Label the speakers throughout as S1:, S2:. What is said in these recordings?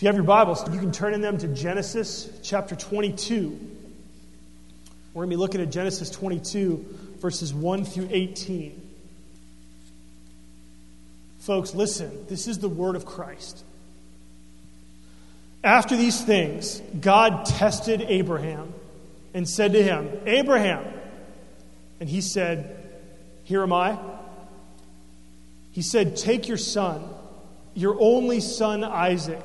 S1: If you have your Bibles, you can turn in them to Genesis chapter 22. We're going to be looking at Genesis 22, verses 1 through 18. Folks, listen, this is the word of Christ. After these things, God tested Abraham and said to him, Abraham. And he said, Here am I. He said, Take your son, your only son Isaac,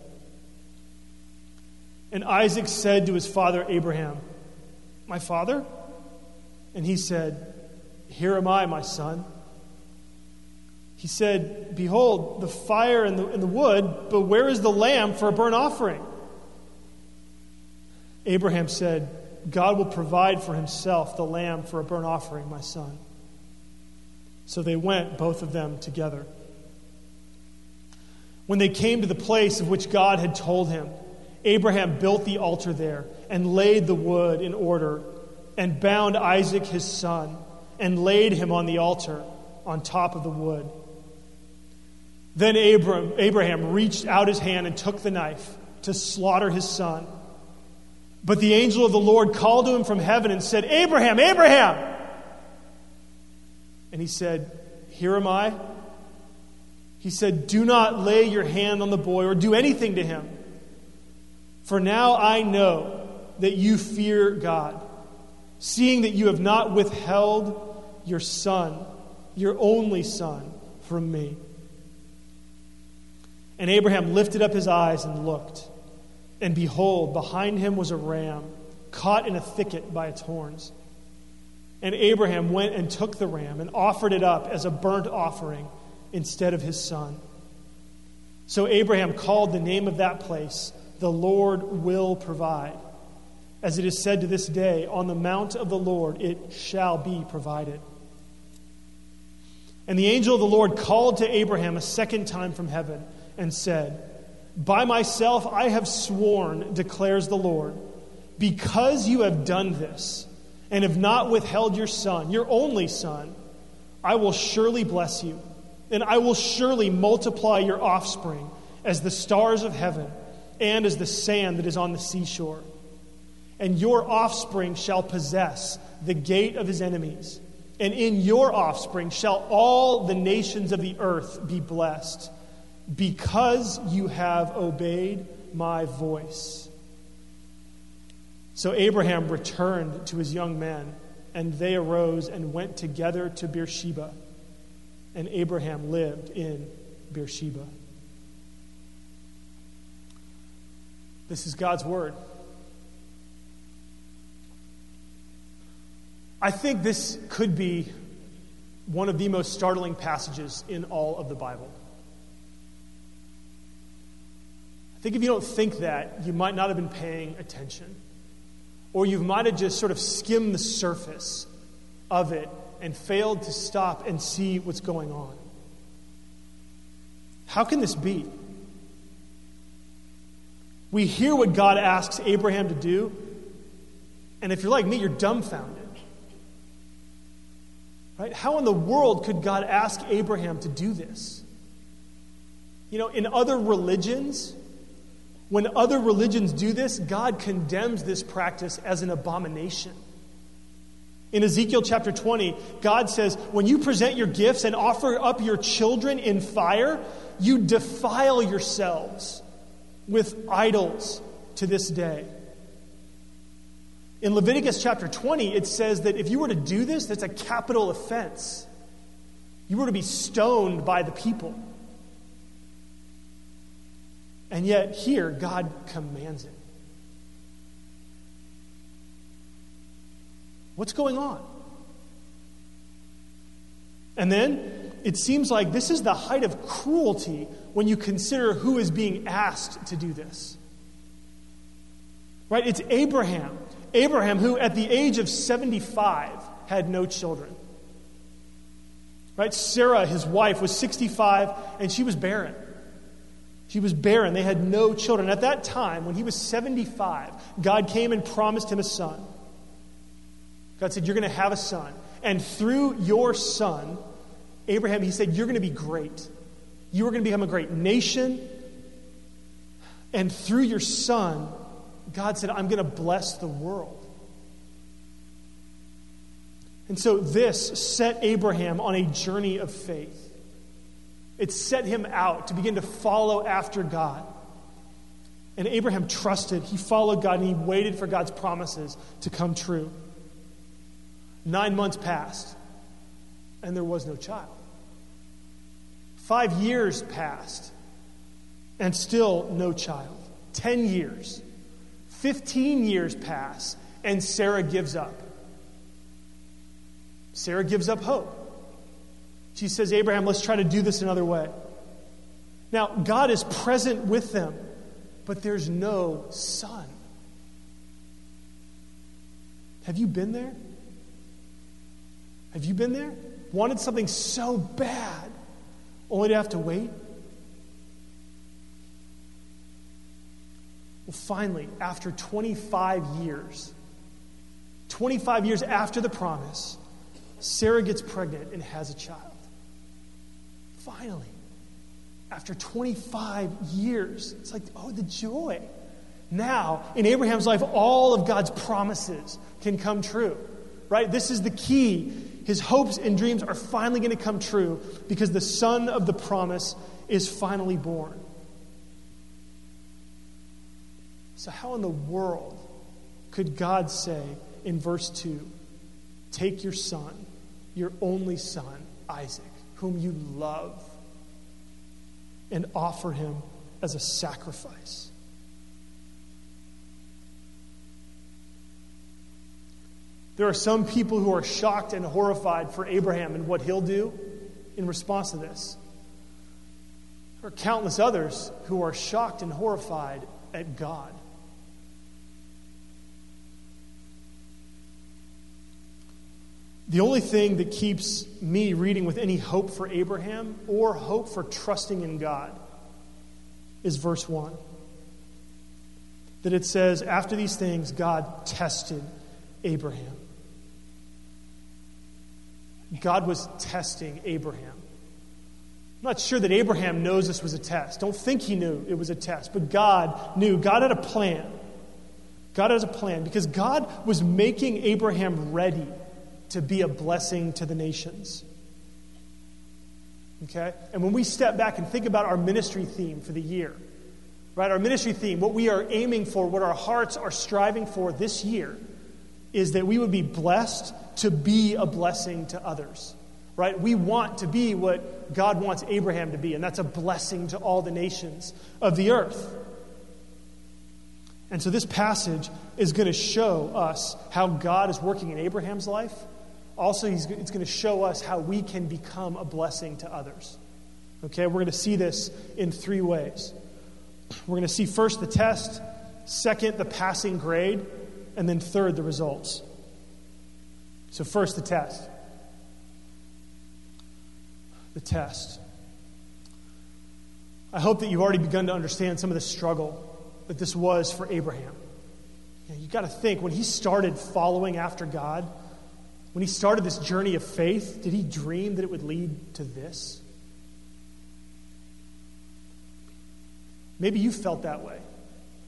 S1: And Isaac said to his father Abraham, My father? And he said, Here am I, my son. He said, Behold, the fire and the, and the wood, but where is the lamb for a burnt offering? Abraham said, God will provide for himself the lamb for a burnt offering, my son. So they went, both of them together. When they came to the place of which God had told him, Abraham built the altar there and laid the wood in order and bound Isaac his son and laid him on the altar on top of the wood. Then Abram, Abraham reached out his hand and took the knife to slaughter his son. But the angel of the Lord called to him from heaven and said, Abraham, Abraham! And he said, Here am I. He said, Do not lay your hand on the boy or do anything to him. For now I know that you fear God, seeing that you have not withheld your son, your only son, from me. And Abraham lifted up his eyes and looked, and behold, behind him was a ram caught in a thicket by its horns. And Abraham went and took the ram and offered it up as a burnt offering instead of his son. So Abraham called the name of that place the Lord will provide. As it is said to this day, on the mount of the Lord it shall be provided. And the angel of the Lord called to Abraham a second time from heaven and said, By myself I have sworn, declares the Lord, because you have done this and have not withheld your son, your only son, I will surely bless you, and I will surely multiply your offspring as the stars of heaven and as the sand that is on the seashore. And your offspring shall possess the gate of his enemies. And in your offspring shall all the nations of the earth be blessed, because you have obeyed my voice. So Abraham returned to his young men, and they arose and went together to Beersheba. And Abraham lived in Beersheba. This is God's word. I think this could be one of the most startling passages in all of the Bible. I think if you don't think that, you might not have been paying attention. Or you might have just sort of skimmed the surface of it and failed to stop and see what's going on. How can this be? We hear what God asks Abraham to do, and if you're like me, you're dumbfounded. Right? How in the world could God ask Abraham to do this? You know, in other religions, when other religions do this, God condemns this practice as an abomination. In Ezekiel chapter 20, God says, When you present your gifts and offer up your children in fire, you defile yourselves with idols to this day. In Leviticus chapter 20, it says that if you were to do this, that's a capital offense. You were to be stoned by the people. And yet, here, God commands it. What's going on? And then it seems like this is the height of cruelty when you consider who is being asked to do this. Right? It's Abraham. Abraham, who at the age of 75 had no children. Right? Sarah, his wife, was 65 and she was barren. She was barren. They had no children. At that time, when he was 75, God came and promised him a son. God said, You're going to have a son. And through your son, Abraham, he said, You're going to be great. You are going to become a great nation. And through your son, God said, I'm going to bless the world. And so this set Abraham on a journey of faith. It set him out to begin to follow after God. And Abraham trusted, he followed God, and he waited for God's promises to come true. Nine months passed, and there was no child. Five years passed, and still no child. Ten years. Fifteen years pass, and Sarah gives up. Sarah gives up hope. She says, Abraham, let's try to do this another way. Now, God is present with them, but there's no son. Have you been there? Have you been there? Wanted something so bad, only to have to wait? Well, finally, after 25 years, 25 years after the promise, Sarah gets pregnant and has a child. Finally, after 25 years, it's like, oh, the joy. Now, in Abraham's life, all of God's promises can come true, right? This is the key his hopes and dreams are finally going to come true because the son of the promise is finally born. So, how in the world could God say in verse 2 Take your son, your only son, Isaac, whom you love, and offer him as a sacrifice? There are some people who are shocked and horrified for Abraham and what he'll do in response to this. There are countless others who are shocked and horrified at God. The only thing that keeps me reading with any hope for Abraham or hope for trusting in God is verse 1. That it says, After these things, God tested Abraham. God was testing Abraham. I'm not sure that Abraham knows this was a test. Don't think he knew it was a test, but God knew. God had a plan. God has a plan because God was making Abraham ready to be a blessing to the nations. Okay? And when we step back and think about our ministry theme for the year, right? Our ministry theme, what we are aiming for, what our hearts are striving for this year, is that we would be blessed to be a blessing to others. Right? We want to be what God wants Abraham to be, and that's a blessing to all the nations of the earth. And so this passage is going to show us how God is working in Abraham's life. Also, it's going to show us how we can become a blessing to others. Okay, we're going to see this in three ways. We're going to see first the test, second, the passing grade, and then third, the results. So, first, the test. The test. I hope that you've already begun to understand some of the struggle that this was for Abraham. You know, you've got to think when he started following after God, when he started this journey of faith, did he dream that it would lead to this? Maybe you felt that way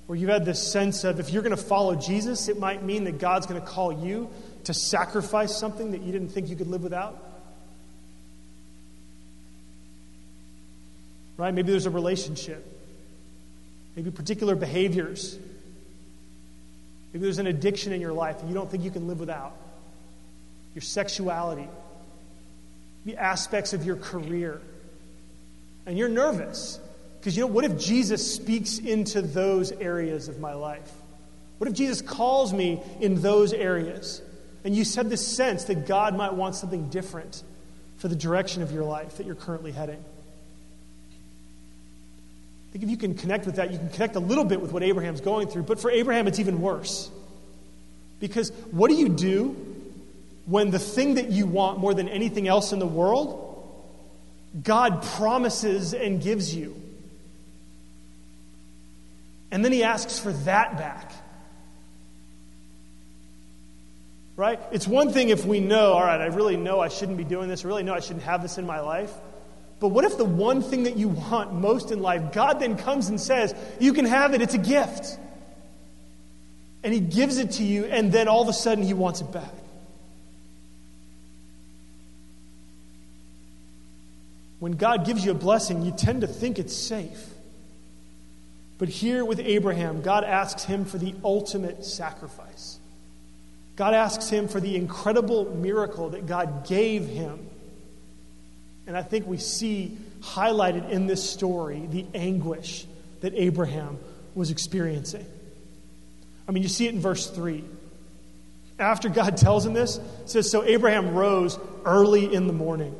S1: where you've had this sense of if you're going to follow Jesus, it might mean that God's going to call you to sacrifice something that you didn't think you could live without. Right? Maybe there's a relationship, maybe particular behaviors Maybe there's an addiction in your life that you don't think you can live without. Your sexuality, the aspects of your career. And you're nervous because you know, what if Jesus speaks into those areas of my life? What if Jesus calls me in those areas? And you said this sense that God might want something different for the direction of your life that you're currently heading. I think if you can connect with that, you can connect a little bit with what Abraham's going through. But for Abraham, it's even worse. Because what do you do when the thing that you want more than anything else in the world, God promises and gives you? And then he asks for that back. Right? It's one thing if we know, all right, I really know I shouldn't be doing this, I really know I shouldn't have this in my life. But what if the one thing that you want most in life, God then comes and says, You can have it, it's a gift. And He gives it to you, and then all of a sudden He wants it back. When God gives you a blessing, you tend to think it's safe. But here with Abraham, God asks him for the ultimate sacrifice. God asks him for the incredible miracle that God gave him and I think we see highlighted in this story the anguish that Abraham was experiencing. I mean, you see it in verse 3. After God tells him this, it says, So Abraham rose early in the morning.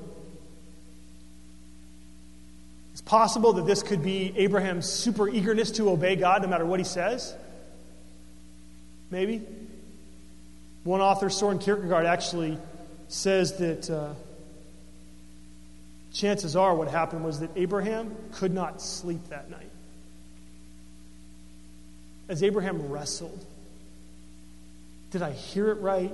S1: It's possible that this could be Abraham's super eagerness to obey God no matter what he says. Maybe. One author, Soren Kierkegaard, actually says that. Uh, chances are what happened was that Abraham could not sleep that night. As Abraham wrestled, did I hear it right?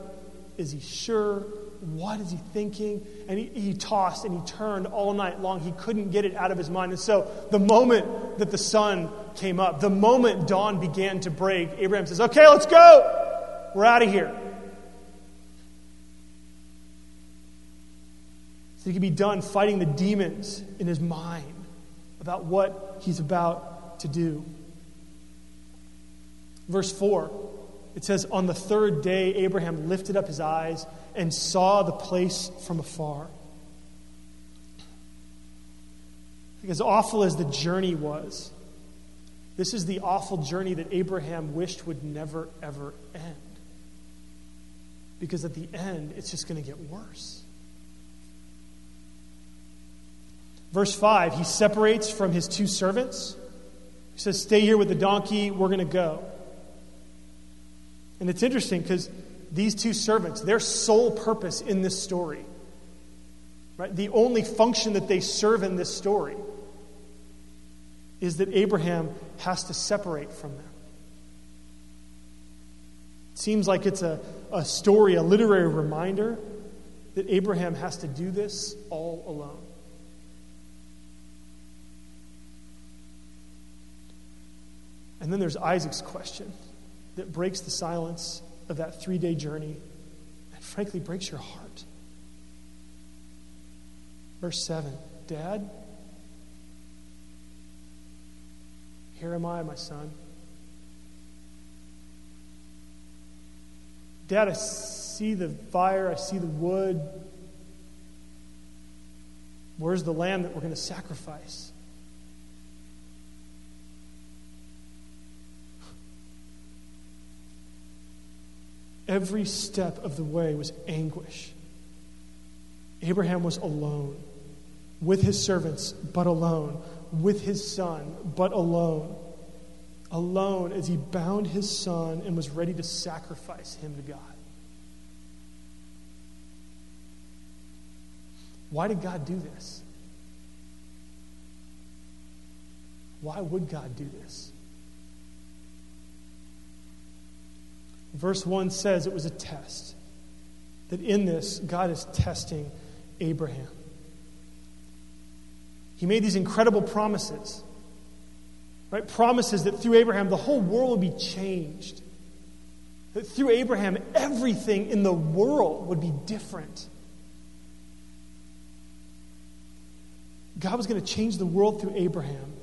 S1: Is he sure? What is he thinking? And he, he, tossed and he turned all night long. He couldn't get it out of his mind. And so, the moment that the sun came up, the moment dawn began to break, Abraham says, Okay, let's go. We're out of here. So he can be done fighting the demons in his mind about what he's about to do. Verse 4, it says, On the third day, Abraham lifted up his eyes and saw the place from afar. As awful as the journey was, this is the awful journey that Abraham wished would never, ever end. Because at the end, it's just going to get worse. Verse 5, he separates from his two servants. He says, Stay here with the donkey, we're going to go. And it's interesting because these two servants, their sole purpose in this story, right, the only function that they serve in this story is that Abraham has to separate from them. It seems like it's a, a story, a literary reminder that Abraham has to do this all alone. And then there's Isaac's question that breaks the silence of that three day journey and frankly breaks your heart. Verse 7 Dad, here am I, my son. Dad, I see the fire, I see the wood. Where's the lamb that we're going to sacrifice? Every step of the way was anguish. Abraham was alone, with his servants, but alone, with his son, but alone. Alone as he bound his son and was ready to sacrifice him to God. Why did God do this? Why would God do this? Verse 1 says it was a test. That in this, God is testing Abraham. He made these incredible promises. Right? Promises that through Abraham the whole world would be changed. That through Abraham everything in the world would be different. God was going to change the world through Abraham.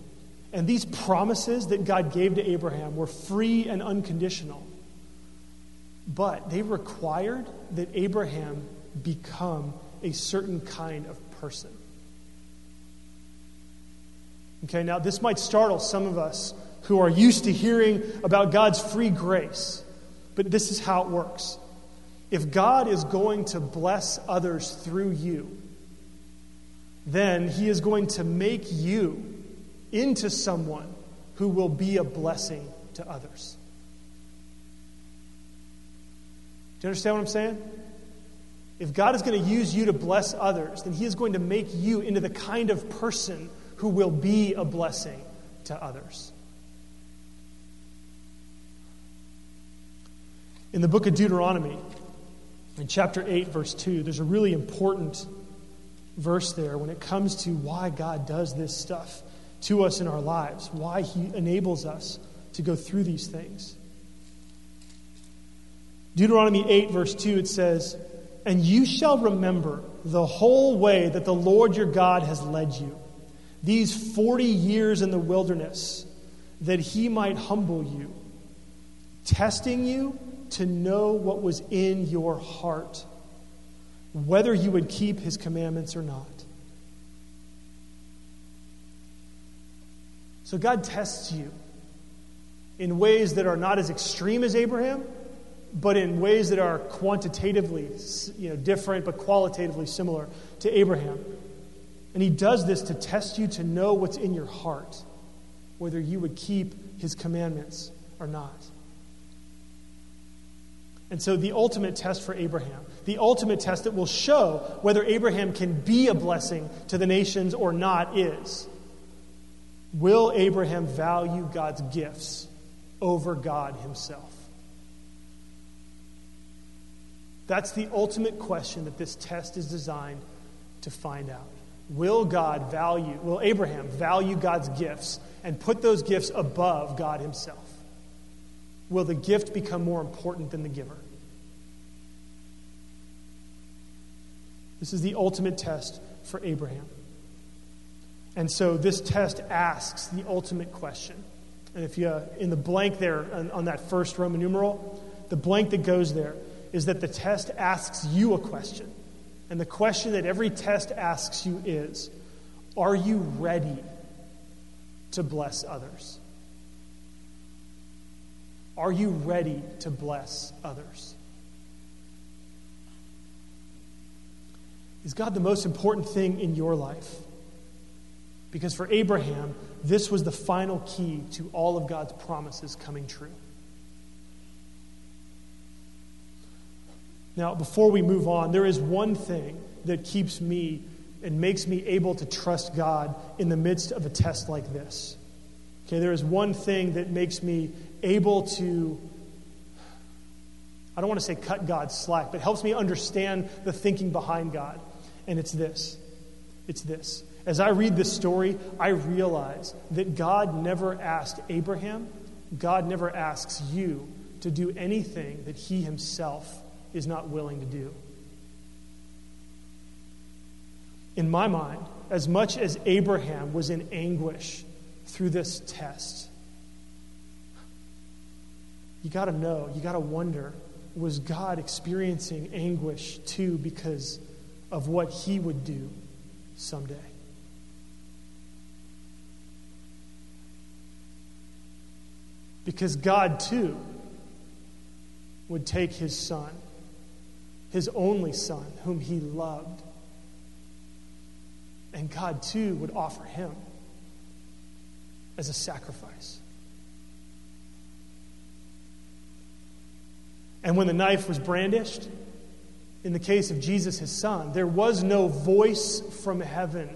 S1: And these promises that God gave to Abraham were free and unconditional. But they required that Abraham become a certain kind of person. Okay, now this might startle some of us who are used to hearing about God's free grace, but this is how it works. If God is going to bless others through you, then he is going to make you into someone who will be a blessing to others. Do you understand what I'm saying? If God is going to use you to bless others, then he is going to make you into the kind of person who will be a blessing to others. In the book of Deuteronomy, in chapter 8, verse 2, there's a really important verse there when it comes to why God does this stuff to us in our lives, why He enables us to go through these things. Deuteronomy 8, verse 2, it says, And you shall remember the whole way that the Lord your God has led you, these 40 years in the wilderness, that He might humble you, testing you to know what was in your heart, whether you would keep his commandments or not. So God tests you in ways that are not as extreme as Abraham, but in ways that are quantitatively you know, different, but qualitatively similar to Abraham. And he does this to test you to know what's in your heart, whether you would keep his commandments or not. And so, the ultimate test for Abraham, the ultimate test that will show whether Abraham can be a blessing to the nations or not is Will Abraham value God's gifts over God himself? That's the ultimate question that this test is designed to find out. Will God value, will Abraham value God's gifts and put those gifts above God himself? will the gift become more important than the giver? This is the ultimate test for Abraham. And so this test asks the ultimate question. And if you, uh, in the blank there on, on that first Roman numeral, the blank that goes there is that the test asks you a question. And the question that every test asks you is Are you ready to bless others? Are you ready to bless others? Is God the most important thing in your life? Because for Abraham, this was the final key to all of God's promises coming true. Now, before we move on, there is one thing that keeps me and makes me able to trust God in the midst of a test like this. Okay, there is one thing that makes me able to, I don't want to say cut God's slack, but helps me understand the thinking behind God. And it's this it's this. As I read this story, I realize that God never asked Abraham, God never asks you to do anything that he himself is not willing to do. In my mind, as much as Abraham was in anguish through this test, you got to know, you got to wonder was God experiencing anguish too because of what he would do someday? Because God too would take his son, his only son, whom he loved, and God too would offer him as a sacrifice. And when the knife was brandished, in the case of Jesus, his son, there was no voice from heaven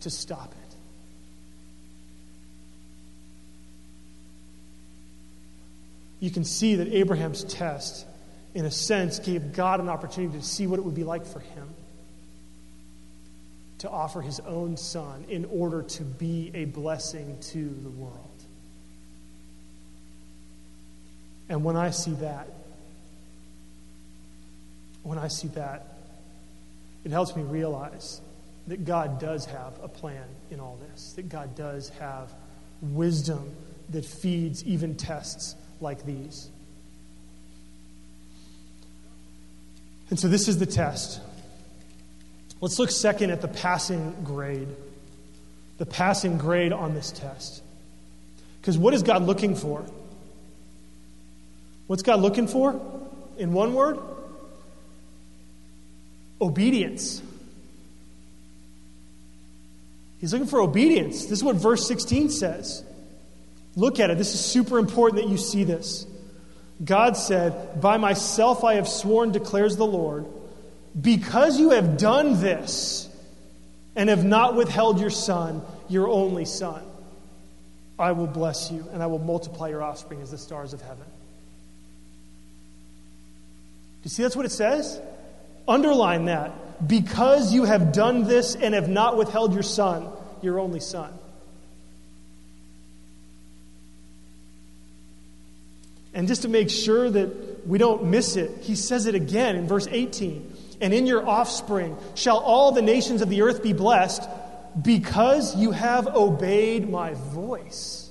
S1: to stop it. You can see that Abraham's test, in a sense, gave God an opportunity to see what it would be like for him to offer his own son in order to be a blessing to the world. And when I see that, when I see that, it helps me realize that God does have a plan in all this, that God does have wisdom that feeds even tests like these. And so this is the test. Let's look second at the passing grade. The passing grade on this test. Because what is God looking for? What's God looking for? In one word? Obedience. He's looking for obedience. This is what verse 16 says. Look at it. This is super important that you see this. God said, By myself I have sworn, declares the Lord, because you have done this and have not withheld your son, your only son, I will bless you and I will multiply your offspring as the stars of heaven. Do you see that's what it says? Underline that. Because you have done this and have not withheld your son, your only son. And just to make sure that we don't miss it, he says it again in verse 18. And in your offspring shall all the nations of the earth be blessed because you have obeyed my voice.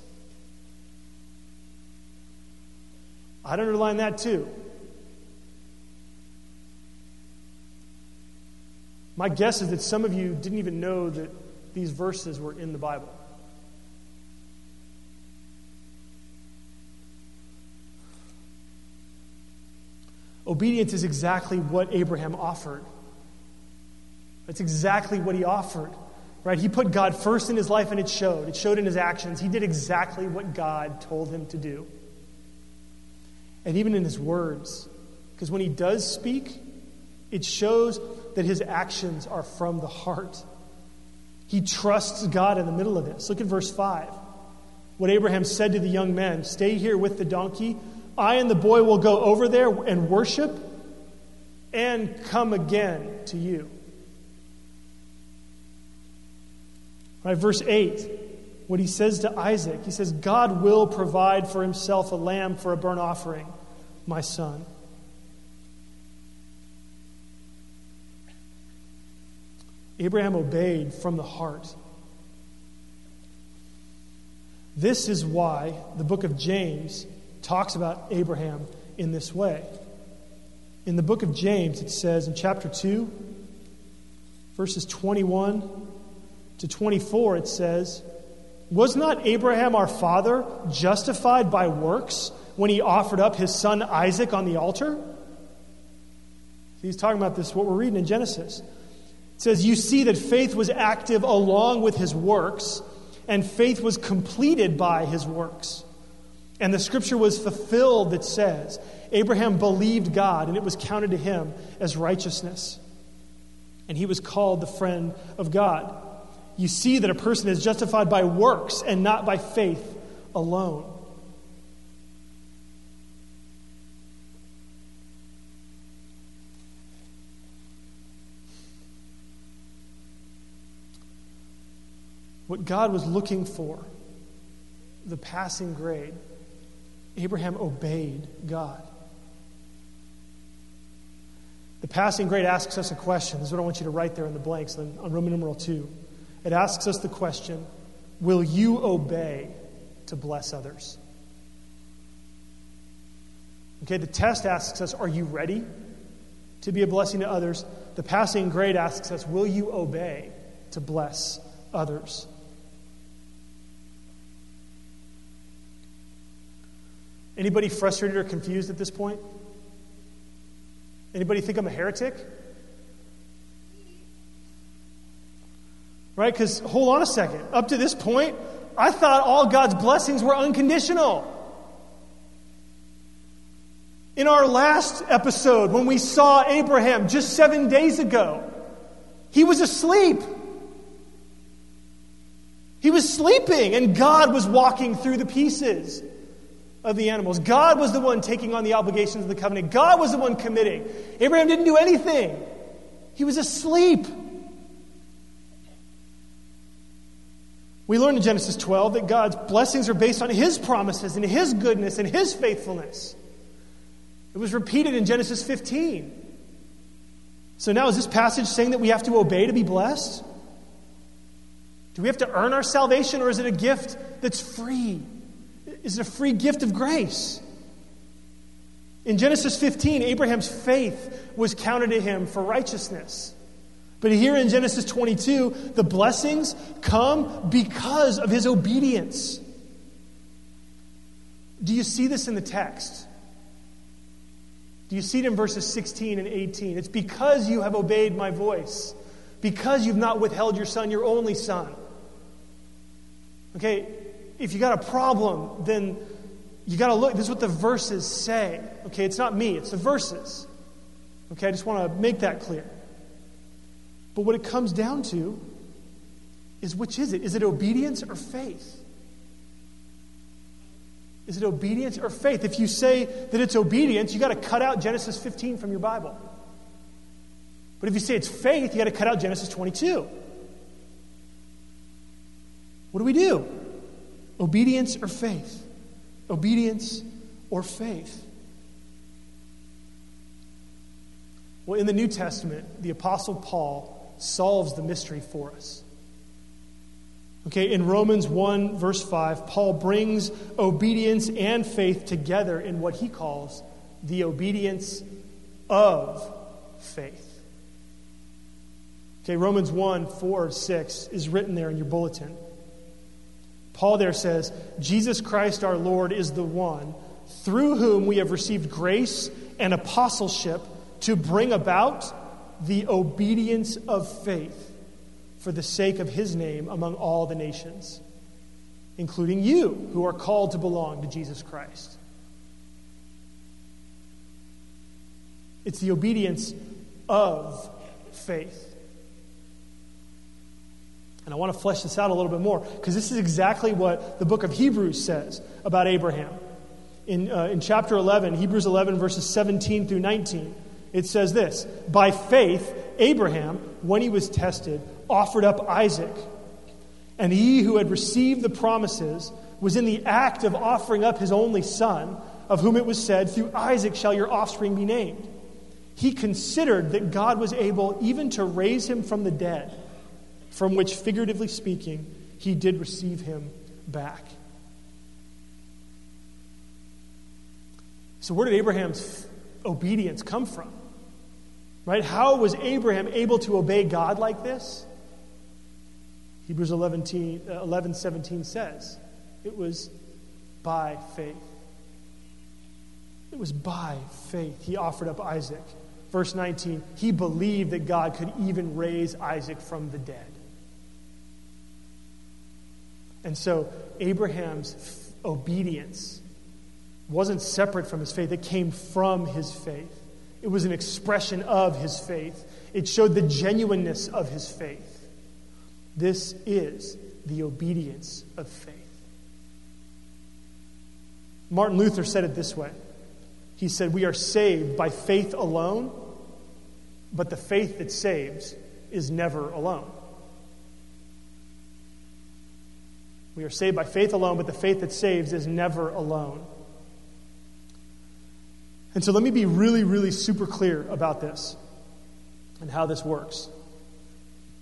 S1: I'd underline that too. My guess is that some of you didn't even know that these verses were in the Bible. Obedience is exactly what Abraham offered. That's exactly what he offered. Right? He put God first in his life and it showed. It showed in his actions. He did exactly what God told him to do. And even in his words. Because when he does speak, it shows that his actions are from the heart. He trusts God in the middle of this. Look at verse 5. What Abraham said to the young men Stay here with the donkey I and the boy will go over there and worship and come again to you. Right, verse 8, what he says to Isaac, he says, God will provide for himself a lamb for a burnt offering, my son. Abraham obeyed from the heart. This is why the book of James talks about Abraham in this way. In the book of James, it says in chapter 2, verses 21 to 24, it says, Was not Abraham our father justified by works when he offered up his son Isaac on the altar? He's talking about this, what we're reading in Genesis. It says, You see that faith was active along with his works, and faith was completed by his works. And the scripture was fulfilled that says, Abraham believed God, and it was counted to him as righteousness. And he was called the friend of God. You see that a person is justified by works and not by faith alone. What God was looking for, the passing grade, Abraham obeyed God. The passing grade asks us a question. This is what I want you to write there in the blanks on Roman numeral 2. It asks us the question Will you obey to bless others? Okay, the test asks us Are you ready to be a blessing to others? The passing grade asks us Will you obey to bless others? Anybody frustrated or confused at this point? Anybody think I'm a heretic? Right? Because hold on a second. Up to this point, I thought all God's blessings were unconditional. In our last episode, when we saw Abraham just seven days ago, he was asleep. He was sleeping, and God was walking through the pieces of the animals. God was the one taking on the obligations of the covenant. God was the one committing. Abraham didn't do anything, he was asleep. We learn in Genesis 12 that God's blessings are based on His promises and His goodness and His faithfulness. It was repeated in Genesis 15. So now, is this passage saying that we have to obey to be blessed? Do we have to earn our salvation, or is it a gift that's free? Is a free gift of grace. In Genesis 15, Abraham's faith was counted to him for righteousness. But here in Genesis 22, the blessings come because of his obedience. Do you see this in the text? Do you see it in verses 16 and 18? It's because you have obeyed my voice, because you've not withheld your son, your only son. Okay, if you got a problem, then you got to look. This is what the verses say. Okay, it's not me, it's the verses. Okay, I just want to make that clear. But what it comes down to is which is it? Is it obedience or faith? Is it obedience or faith? If you say that it's obedience, you got to cut out Genesis 15 from your Bible. But if you say it's faith, you got to cut out Genesis 22. What do we do? Obedience or faith? Obedience or faith? Well, in the New Testament, the Apostle Paul solves the mystery for us. Okay, in Romans 1, verse 5, Paul brings obedience and faith together in what he calls the obedience of faith. Okay, Romans 1, 4, 6 is written there in your bulletin. Paul there says, Jesus Christ our Lord is the one through whom we have received grace and apostleship to bring about the obedience of faith for the sake of his name among all the nations, including you who are called to belong to Jesus Christ. It's the obedience of faith. And I want to flesh this out a little bit more because this is exactly what the book of Hebrews says about Abraham. In, uh, in chapter 11, Hebrews 11, verses 17 through 19. It says this By faith, Abraham, when he was tested, offered up Isaac. And he who had received the promises was in the act of offering up his only son, of whom it was said, Through Isaac shall your offspring be named. He considered that God was able even to raise him from the dead, from which, figuratively speaking, he did receive him back. So, where did Abraham's obedience come from? Right? How was Abraham able to obey God like this? Hebrews 11, uh, 11 17 says it was by faith. It was by faith he offered up Isaac. Verse 19, he believed that God could even raise Isaac from the dead. And so Abraham's obedience wasn't separate from his faith, it came from his faith. It was an expression of his faith. It showed the genuineness of his faith. This is the obedience of faith. Martin Luther said it this way He said, We are saved by faith alone, but the faith that saves is never alone. We are saved by faith alone, but the faith that saves is never alone. And so let me be really, really super clear about this and how this works.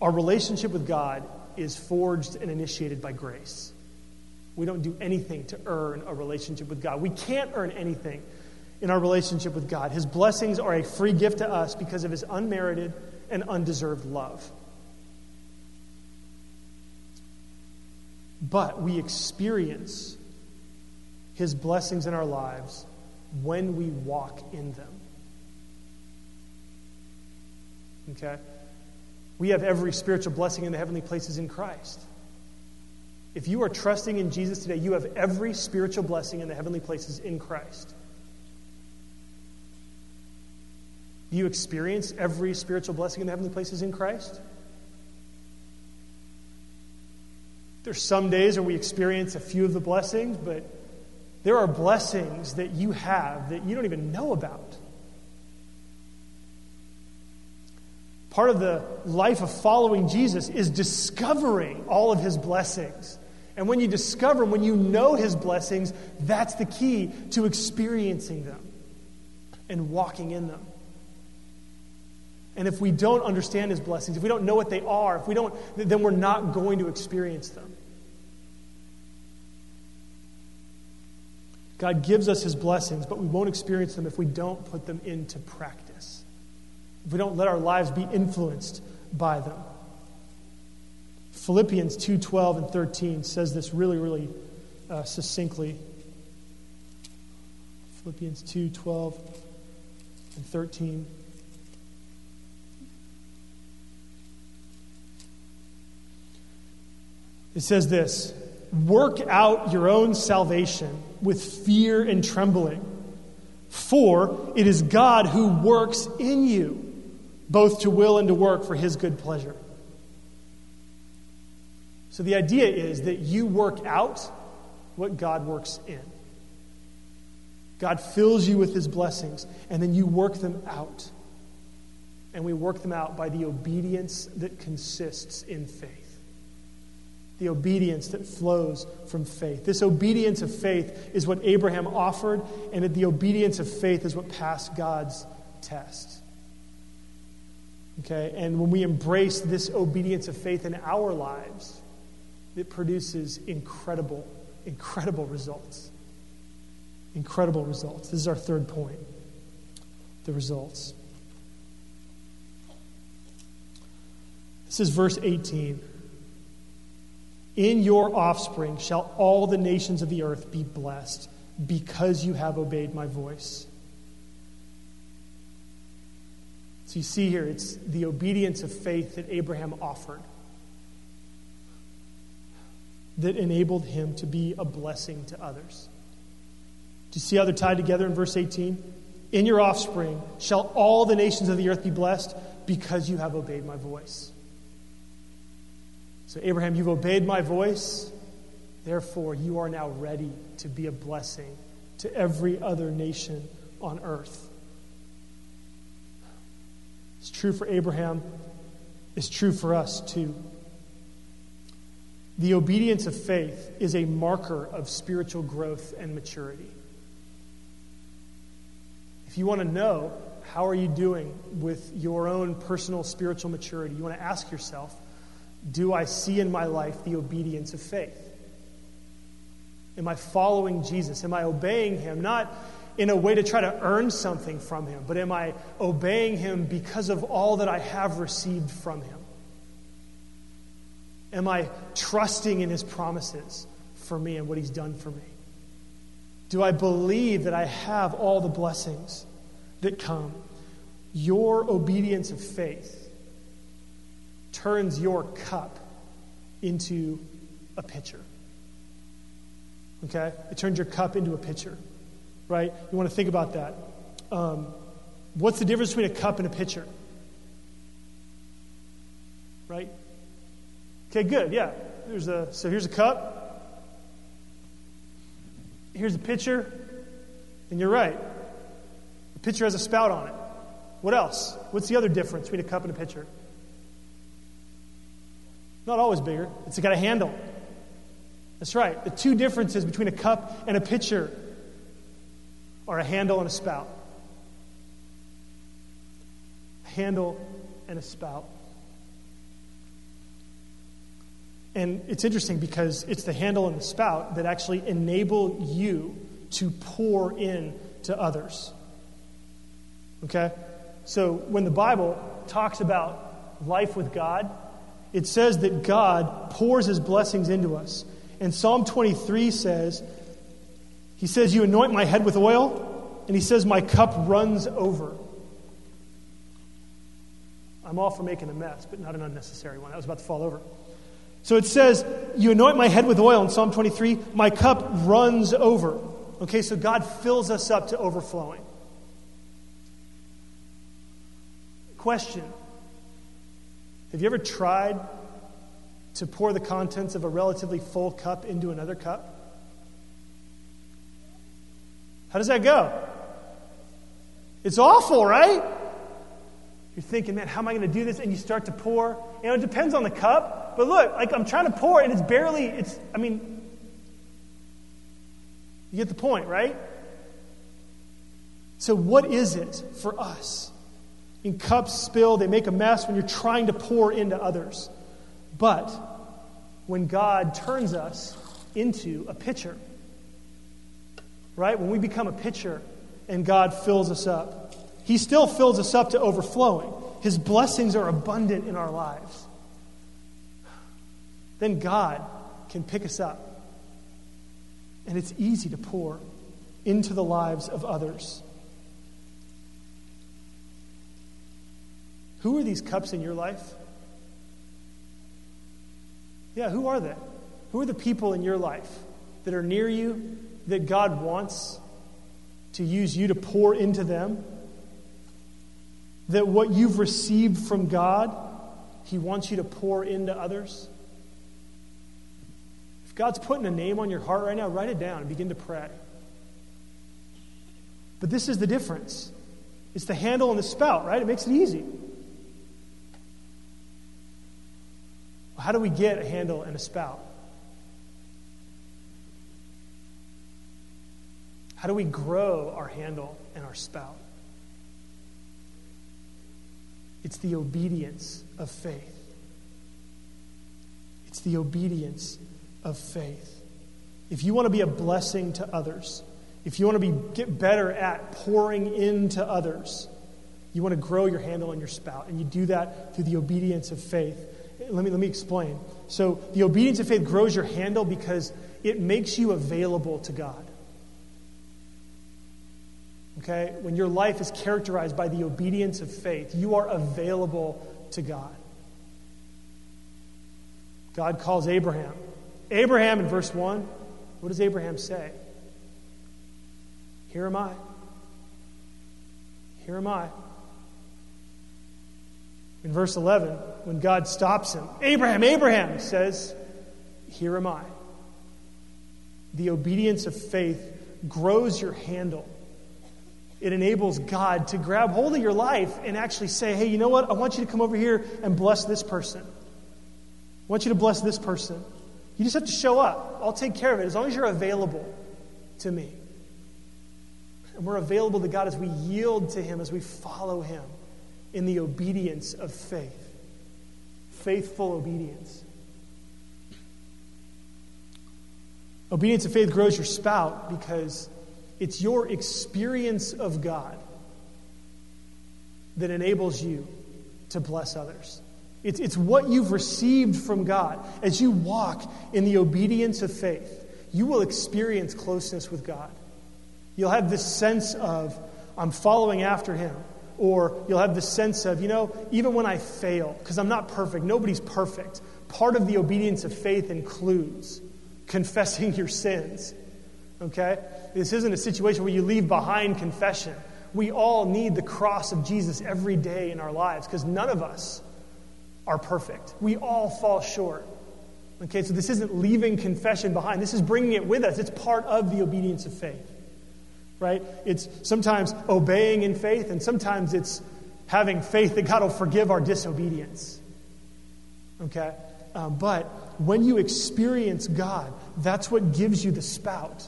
S1: Our relationship with God is forged and initiated by grace. We don't do anything to earn a relationship with God. We can't earn anything in our relationship with God. His blessings are a free gift to us because of his unmerited and undeserved love. But we experience his blessings in our lives when we walk in them. Okay? We have every spiritual blessing in the heavenly places in Christ. If you are trusting in Jesus today, you have every spiritual blessing in the heavenly places in Christ. Do you experience every spiritual blessing in the heavenly places in Christ? There's some days where we experience a few of the blessings, but there are blessings that you have that you don't even know about. Part of the life of following Jesus is discovering all of his blessings. And when you discover them, when you know his blessings, that's the key to experiencing them and walking in them. And if we don't understand his blessings, if we don't know what they are, if we don't, then we're not going to experience them. God gives us his blessings, but we won't experience them if we don't put them into practice. If we don't let our lives be influenced by them. Philippians 2:12 and 13 says this really really uh, succinctly. Philippians 2:12 and 13 It says this Work out your own salvation with fear and trembling, for it is God who works in you, both to will and to work for his good pleasure. So the idea is that you work out what God works in. God fills you with his blessings, and then you work them out. And we work them out by the obedience that consists in faith the obedience that flows from faith. This obedience of faith is what Abraham offered, and the obedience of faith is what passed God's test. Okay? And when we embrace this obedience of faith in our lives, it produces incredible, incredible results. Incredible results. This is our third point the results. This is verse 18. In your offspring shall all the nations of the earth be blessed because you have obeyed my voice. So you see here, it's the obedience of faith that Abraham offered that enabled him to be a blessing to others. Do you see how they're tied together in verse 18? In your offspring shall all the nations of the earth be blessed because you have obeyed my voice. So, Abraham, you've obeyed my voice. Therefore, you are now ready to be a blessing to every other nation on earth. It's true for Abraham, it's true for us too. The obedience of faith is a marker of spiritual growth and maturity. If you want to know how are you doing with your own personal spiritual maturity, you want to ask yourself, do I see in my life the obedience of faith? Am I following Jesus? Am I obeying him? Not in a way to try to earn something from him, but am I obeying him because of all that I have received from him? Am I trusting in his promises for me and what he's done for me? Do I believe that I have all the blessings that come? Your obedience of faith turns your cup into a pitcher. Okay? It turns your cup into a pitcher, right? You want to think about that. Um, what's the difference between a cup and a pitcher? Right? Okay, good. Yeah. There's a, so here's a cup. Here's a pitcher. And you're right. The pitcher has a spout on it. What else? What's the other difference between a cup and a pitcher? Not always bigger, it's got a handle. That's right. The two differences between a cup and a pitcher are a handle and a spout. A handle and a spout. And it's interesting because it's the handle and the spout that actually enable you to pour in to others. Okay? So when the Bible talks about life with God, it says that God pours his blessings into us. And Psalm 23 says, He says, You anoint my head with oil, and He says, My cup runs over. I'm all for making a mess, but not an unnecessary one. I was about to fall over. So it says, You anoint my head with oil in Psalm 23, my cup runs over. Okay, so God fills us up to overflowing. Question have you ever tried to pour the contents of a relatively full cup into another cup? How does that go? It's awful, right? You're thinking, man, how am I going to do this? And you start to pour. You know, it depends on the cup. But look, like I'm trying to pour and it's barely, it's, I mean, you get the point, right? So, what is it for us? In cups spill, they make a mess when you're trying to pour into others. But when God turns us into a pitcher, right? When we become a pitcher and God fills us up, He still fills us up to overflowing. His blessings are abundant in our lives. Then God can pick us up. And it's easy to pour into the lives of others. Who are these cups in your life? Yeah, who are they? Who are the people in your life that are near you that God wants to use you to pour into them? That what you've received from God, He wants you to pour into others? If God's putting a name on your heart right now, write it down and begin to pray. But this is the difference it's the handle and the spout, right? It makes it easy. How do we get a handle and a spout? How do we grow our handle and our spout? It's the obedience of faith. It's the obedience of faith. If you want to be a blessing to others, if you want to be, get better at pouring into others, you want to grow your handle and your spout. And you do that through the obedience of faith. Let me, let me explain. So, the obedience of faith grows your handle because it makes you available to God. Okay? When your life is characterized by the obedience of faith, you are available to God. God calls Abraham. Abraham, in verse 1, what does Abraham say? Here am I. Here am I. In verse 11, when God stops him, Abraham, Abraham says, Here am I. The obedience of faith grows your handle. It enables God to grab hold of your life and actually say, Hey, you know what? I want you to come over here and bless this person. I want you to bless this person. You just have to show up. I'll take care of it as long as you're available to me. And we're available to God as we yield to Him, as we follow Him in the obedience of faith. Faithful obedience. Obedience of faith grows your spout because it's your experience of God that enables you to bless others. It's, it's what you've received from God. As you walk in the obedience of faith, you will experience closeness with God. You'll have this sense of, I'm following after Him. Or you'll have the sense of, you know, even when I fail, because I'm not perfect, nobody's perfect. Part of the obedience of faith includes confessing your sins. Okay? This isn't a situation where you leave behind confession. We all need the cross of Jesus every day in our lives because none of us are perfect. We all fall short. Okay, so this isn't leaving confession behind. This is bringing it with us. It's part of the obedience of faith right? It's sometimes obeying in faith, and sometimes it's having faith that God will forgive our disobedience. Okay? Um, but when you experience God, that's what gives you the spout.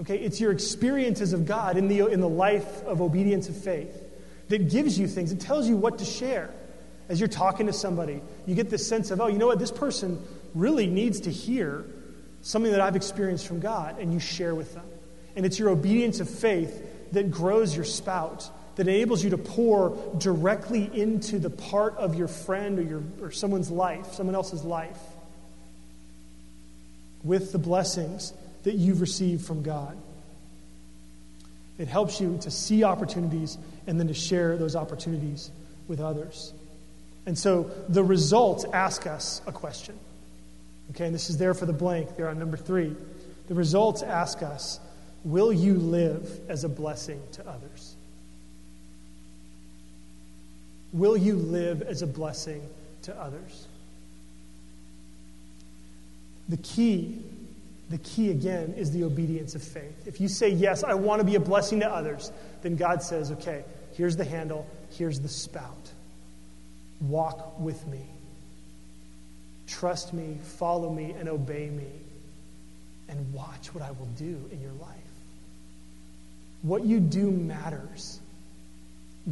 S1: Okay? It's your experiences of God in the, in the life of obedience of faith that gives you things. It tells you what to share. As you're talking to somebody, you get this sense of, oh, you know what? This person really needs to hear something that I've experienced from God, and you share with them. And it's your obedience of faith that grows your spout, that enables you to pour directly into the part of your friend or, your, or someone's life, someone else's life, with the blessings that you've received from God. It helps you to see opportunities and then to share those opportunities with others. And so the results ask us a question. Okay, and this is there for the blank there on number three. The results ask us Will you live as a blessing to others? Will you live as a blessing to others? The key, the key again, is the obedience of faith. If you say, Yes, I want to be a blessing to others, then God says, Okay, here's the handle, here's the spout. Walk with me. Trust me, follow me, and obey me. And watch what I will do in your life. What you do matters.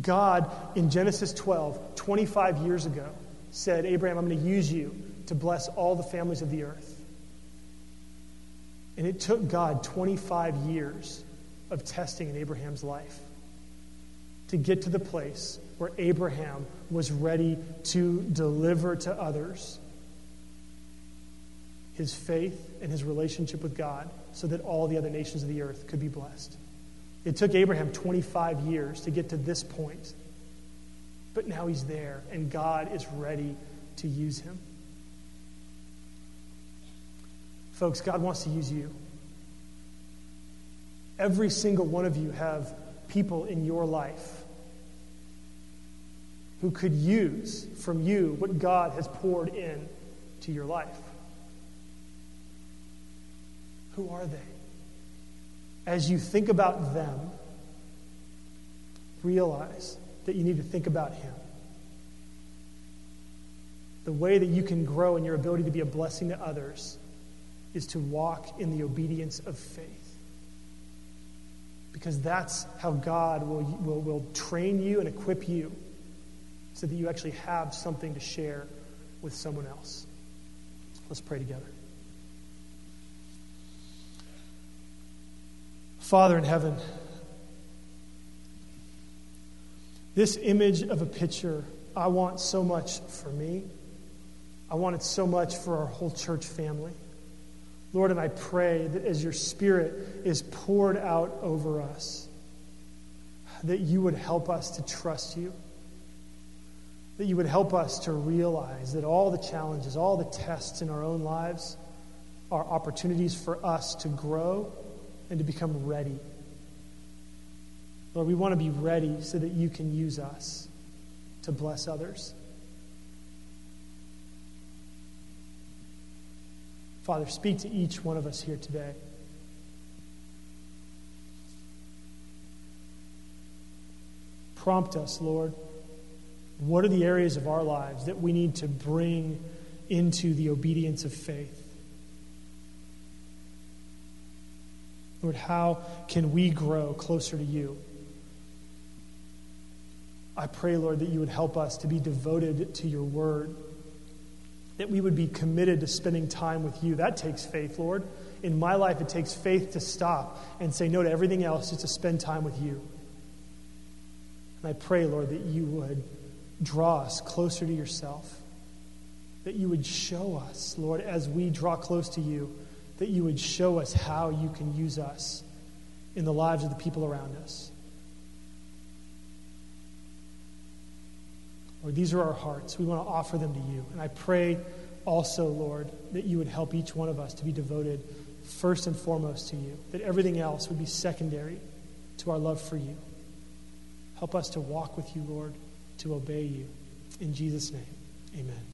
S1: God, in Genesis 12, 25 years ago, said, Abraham, I'm going to use you to bless all the families of the earth. And it took God 25 years of testing in Abraham's life to get to the place where Abraham was ready to deliver to others his faith and his relationship with God so that all the other nations of the earth could be blessed. It took Abraham 25 years to get to this point, but now he's there, and God is ready to use him. Folks, God wants to use you. Every single one of you have people in your life who could use from you what God has poured in to your life. Who are they? As you think about them, realize that you need to think about Him. The way that you can grow in your ability to be a blessing to others is to walk in the obedience of faith. Because that's how God will, will, will train you and equip you so that you actually have something to share with someone else. Let's pray together. Father in heaven, this image of a picture I want so much for me. I want it so much for our whole church family. Lord, and I pray that as your Spirit is poured out over us, that you would help us to trust you. That you would help us to realize that all the challenges, all the tests in our own lives are opportunities for us to grow and to become ready. Lord, we want to be ready so that you can use us to bless others. Father, speak to each one of us here today. Prompt us, Lord. What are the areas of our lives that we need to bring into the obedience of faith? Lord, how can we grow closer to you? I pray, Lord, that you would help us to be devoted to your word, that we would be committed to spending time with you. That takes faith, Lord. In my life, it takes faith to stop and say no to everything else just to spend time with you. And I pray, Lord, that you would draw us closer to yourself, that you would show us, Lord, as we draw close to you that you would show us how you can use us in the lives of the people around us. Lord, these are our hearts. We want to offer them to you. And I pray also, Lord, that you would help each one of us to be devoted first and foremost to you, that everything else would be secondary to our love for you. Help us to walk with you, Lord, to obey you. In Jesus' name, amen.